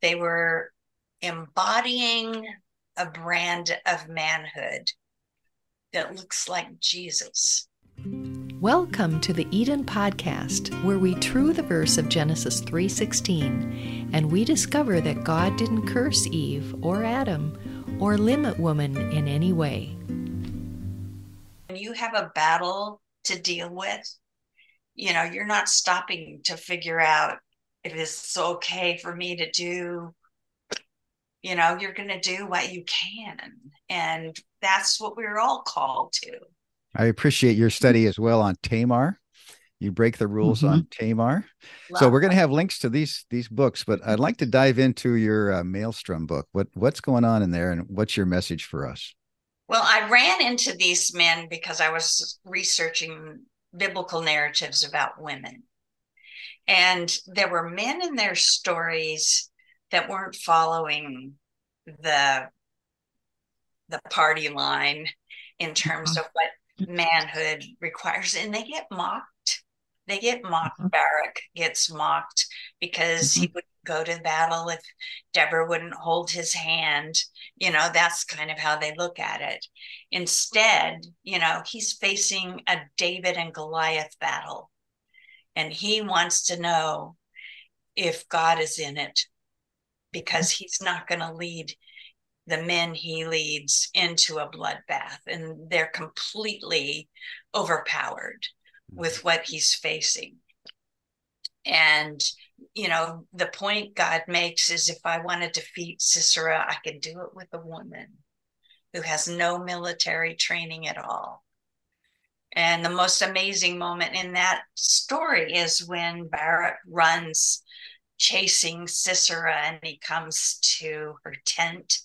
they were embodying a brand of manhood that looks like Jesus. Welcome to the Eden podcast, where we true the verse of Genesis 3:16, and we discover that God didn't curse Eve or Adam or limit woman in any way. When you have a battle to deal with, you know, you're not stopping to figure out if it's okay for me to do you know you're going to do what you can and that's what we're all called to I appreciate your study as well on Tamar. You break the rules mm-hmm. on Tamar. Love so we're going to have links to these these books, but I'd like to dive into your uh, Malestrom book. What what's going on in there, and what's your message for us? Well, I ran into these men because I was researching biblical narratives about women, and there were men in their stories that weren't following the the party line in terms mm-hmm. of what manhood requires. And they get mocked. They get mocked. Mm-hmm. barak gets mocked because he would go to battle if deborah wouldn't hold his hand. You know that's kind of how they look at it. Instead you know he's facing a david and goliath battle and he wants to know if god is in it because he's not going to lead the men he leads into a bloodbath and they're completely overpowered mm-hmm. with what he's facing. And you know the point god makes is if i want to defeat sisera i can do it with a woman who has no military training at all and the most amazing moment in that story is when Barak runs chasing sisera and he comes to her tent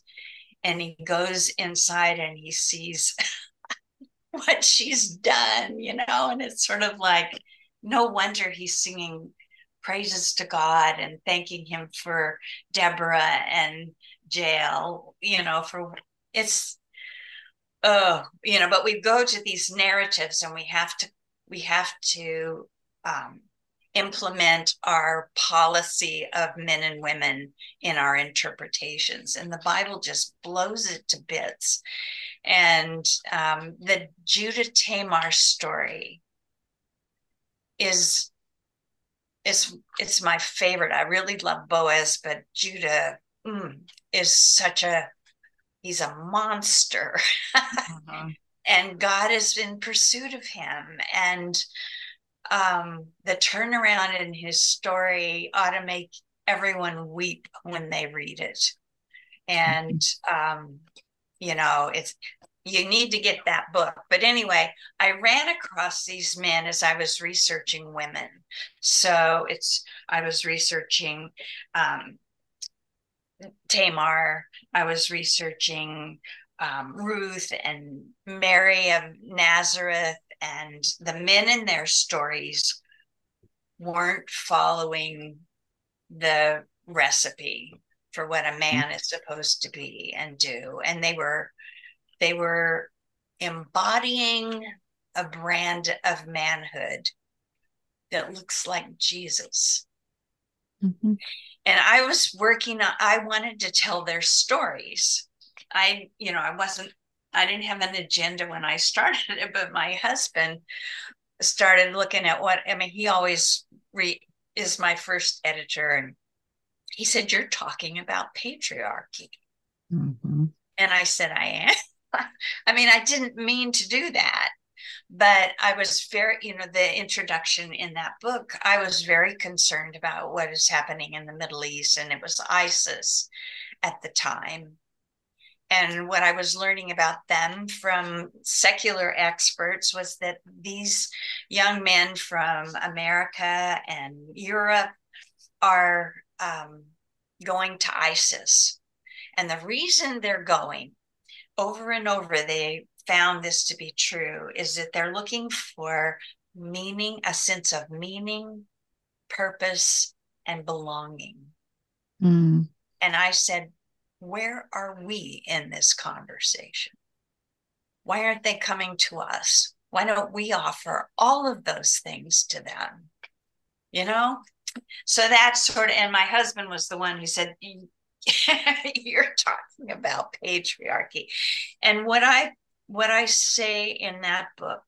and he goes inside and he sees what she's done, you know, and it's sort of like no wonder he's singing praises to God and thanking him for Deborah and Jael, you know, for it's oh, you know, but we go to these narratives and we have to we have to um implement our policy of men and women in our interpretations. And the Bible just blows it to bits. And um, the Judah Tamar story is it's it's my favorite. I really love Boaz, but Judah mm, is such a he's a monster. Mm-hmm. and God is in pursuit of him. And um, the turnaround in his story ought to make everyone weep when they read it. And, um, you know, it's, you need to get that book. But anyway, I ran across these men as I was researching women. So it's, I was researching um, Tamar, I was researching um, Ruth and Mary of Nazareth and the men in their stories weren't following the recipe for what a man is supposed to be and do and they were they were embodying a brand of manhood that looks like Jesus. Mm-hmm. And I was working on, I wanted to tell their stories. I, you know, I wasn't I didn't have an agenda when I started it, but my husband started looking at what I mean. He always re, is my first editor, and he said, "You're talking about patriarchy," mm-hmm. and I said, "I am." I mean, I didn't mean to do that, but I was very, you know, the introduction in that book, I was very concerned about what is happening in the Middle East, and it was ISIS at the time and what I was learning about them from secular experts was that these young men from America and Europe are um, going to ISIS. And the reason they're going over and over, they found this to be true, is that they're looking for meaning, a sense of meaning, purpose, and belonging. Mm. And I said, where are we in this conversation? Why aren't they coming to us? Why don't we offer all of those things to them? You know? so that's sort of, and my husband was the one who said, you're talking about patriarchy. And what I what I say in that book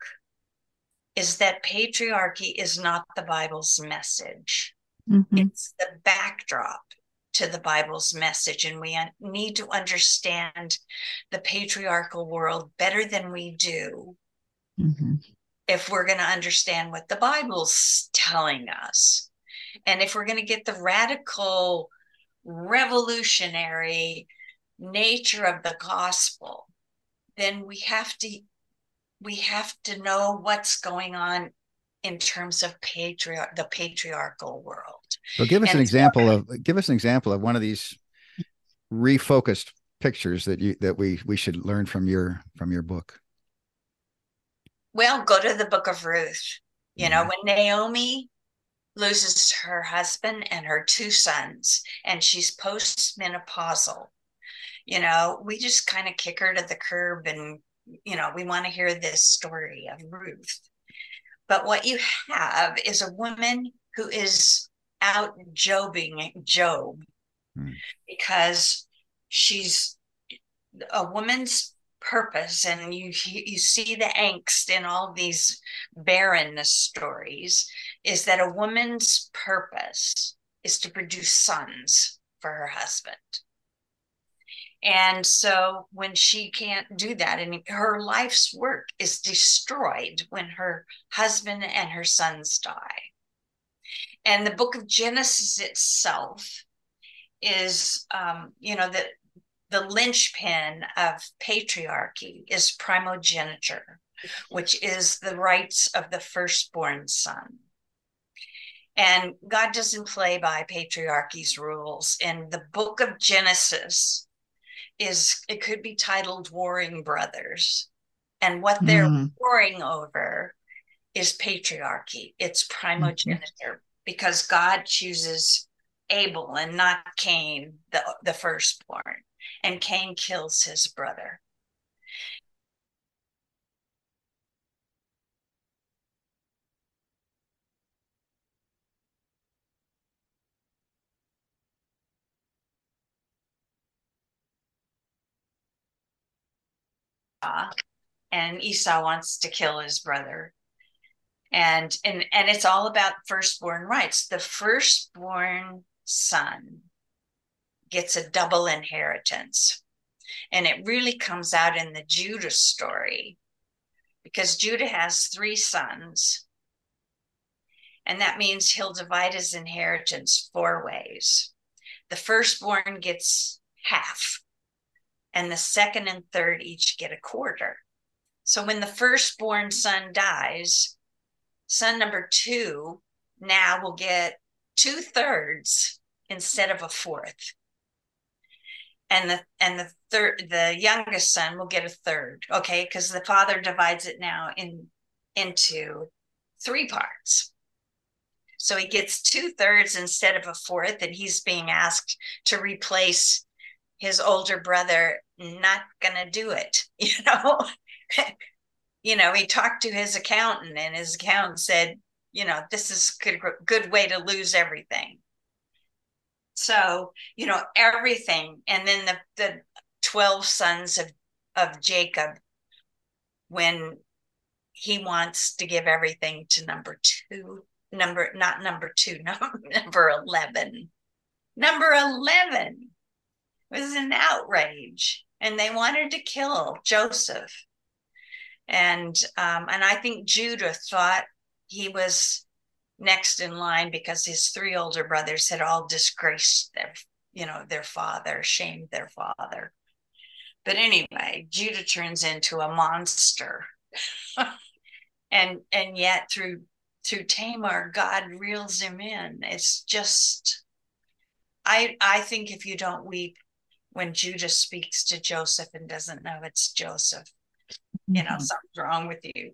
is that patriarchy is not the Bible's message. Mm-hmm. It's the backdrop to the Bible's message. And we need to understand the patriarchal world better than we do mm-hmm. if we're going to understand what the Bible's telling us. And if we're going to get the radical, revolutionary nature of the gospel, then we have to we have to know what's going on in terms of patriarch the patriarchal world. So give us and an example so, of give us an example of one of these refocused pictures that you that we we should learn from your from your book. Well, go to the book of Ruth. You know, mm-hmm. when Naomi loses her husband and her two sons, and she's postmenopausal. You know, we just kind of kick her to the curb and, you know, we want to hear this story of Ruth. But what you have is a woman who is out jobbing Job hmm. because she's a woman's purpose and you you see the angst in all these barrenness stories is that a woman's purpose is to produce sons for her husband and so when she can't do that and her life's work is destroyed when her husband and her sons die and the book of genesis itself is um, you know the, the linchpin of patriarchy is primogeniture, which is the rights of the firstborn son. And God doesn't play by patriarchy's rules. And the book of Genesis is, it could be titled Warring Brothers. And what they're mm. warring over is patriarchy, it's primogeniture, mm-hmm. because God chooses Abel and not Cain, the, the firstborn and Cain kills his brother. And Esau wants to kill his brother. And and and it's all about firstborn rights. The firstborn son gets a double inheritance. And it really comes out in the Judah story because Judah has three sons. And that means he'll divide his inheritance four ways. The firstborn gets half, and the second and third each get a quarter. So when the firstborn son dies, son number two now will get two thirds instead of a fourth. And the and the third the youngest son will get a third okay? Because the father divides it now in into three parts. So he gets two thirds instead of a fourth and he's being asked to replace his older brother not gonna do it you know you know he talked to his accountant and his accountant said you know this is good good way to lose everything so, you know, everything. And then the, the 12 sons of, of Jacob, when he wants to give everything to number two, number, not number two, number, number 11. Number 11 was an outrage. And they wanted to kill Joseph. And um, and I think Judah thought he was next in line because his three older brothers had all disgraced their, you know, their father, shamed their father. But anyway, Judah turns into a monster. and and yet through through Tamar, God reels him in. It's just I I think if you don't weep when Judah speaks to Joseph and doesn't know it's Joseph, you know, mm-hmm. something's wrong with you.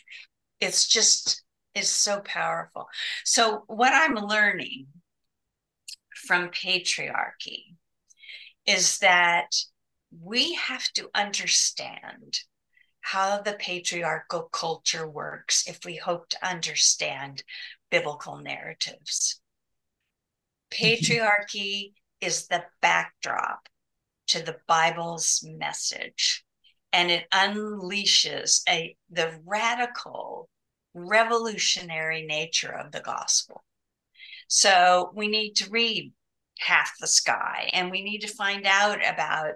it's just is so powerful. So, what I'm learning from patriarchy is that we have to understand how the patriarchal culture works if we hope to understand biblical narratives. patriarchy is the backdrop to the Bible's message. And it unleashes a the radical revolutionary nature of the gospel. So we need to read half the sky and we need to find out about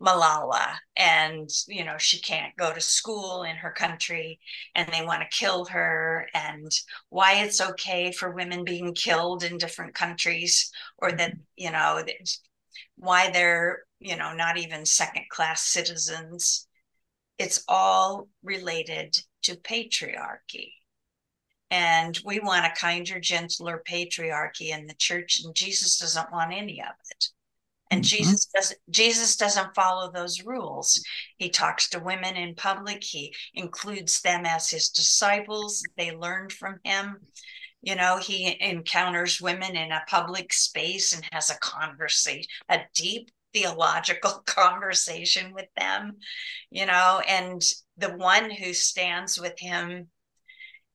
Malala. And you know she can't go to school in her country and they want to kill her. And why it's okay for women being killed in different countries or that mm-hmm. you know why they're you know not even second class citizens. It's all related to patriarchy. And we want a kinder gentler patriarchy in the church and jesus doesn't want any of it. And mm-hmm. jesus doesn't jesus doesn't follow those rules. He talks to women in public. He includes them as his disciples. They learn from him you know he encounters women in a public space and has a conversation a deep theological conversation with them you know and the one who stands with him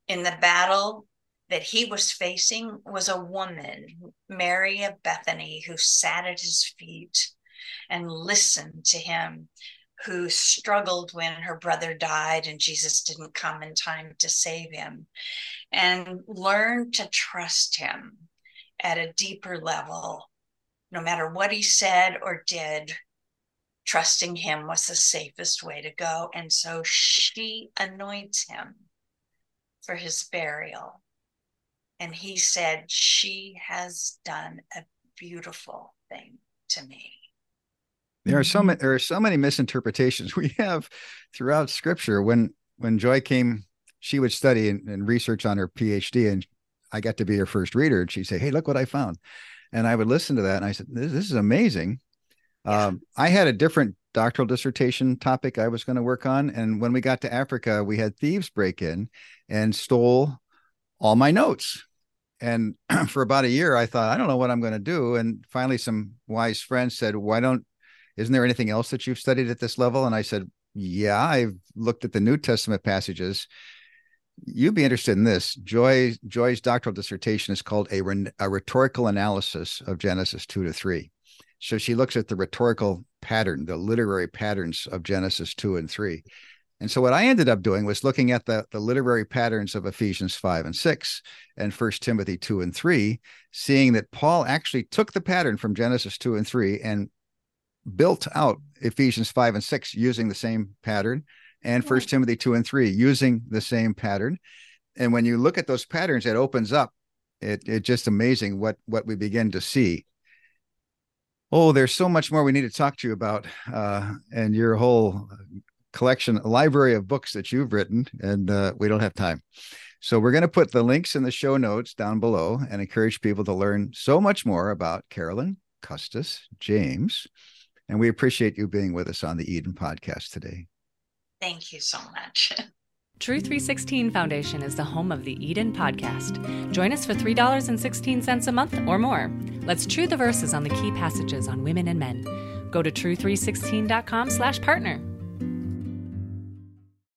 in the battle that he was facing was a woman, Mary of Bethany, who sat at his feet and listened to him, who struggled when her brother died and Jesus didn't come in time to save him, and learn to trust him at a deeper level. No matter what he said or did, trusting him was the safest way to go. And so she anoints him for his burial. And he said, She has done a beautiful thing to me. There are so mm-hmm. many there are so many misinterpretations we have throughout scripture. When when Joy came, she would study and, and research on her PhD, and I got to be her first reader. And she'd say, Hey, look what I found. And I would listen to that. And I said, This, this is amazing. Yeah. Um, I had a different doctoral dissertation topic I was going to work on. And when we got to Africa, we had thieves break in and stole all my notes. And for about a year, I thought, I don't know what I'm going to do. And finally, some wise friends said, Why don't, isn't there anything else that you've studied at this level? And I said, Yeah, I've looked at the New Testament passages. You'd be interested in this. Joy Joy's doctoral dissertation is called a, a rhetorical analysis of Genesis 2 to 3. So she looks at the rhetorical pattern, the literary patterns of Genesis 2 and 3. And so what I ended up doing was looking at the, the literary patterns of Ephesians 5 and 6 and First Timothy 2 and 3, seeing that Paul actually took the pattern from Genesis 2 and 3 and built out Ephesians 5 and 6 using the same pattern and First Timothy 2 and 3 using the same pattern. And when you look at those patterns, it opens up. It, it's just amazing what what we begin to see oh, there's so much more we need to talk to you about, uh, and your whole collection, library of books that you've written, and uh, we don't have time. So we're going to put the links in the show notes down below and encourage people to learn so much more about Carolyn Custis James. And we appreciate you being with us on the Eden podcast today. Thank you so much. True 316 Foundation is the home of the Eden podcast. Join us for $3.16 a month or more. Let's true the verses on the key passages on women and men. Go to true316.com slash partner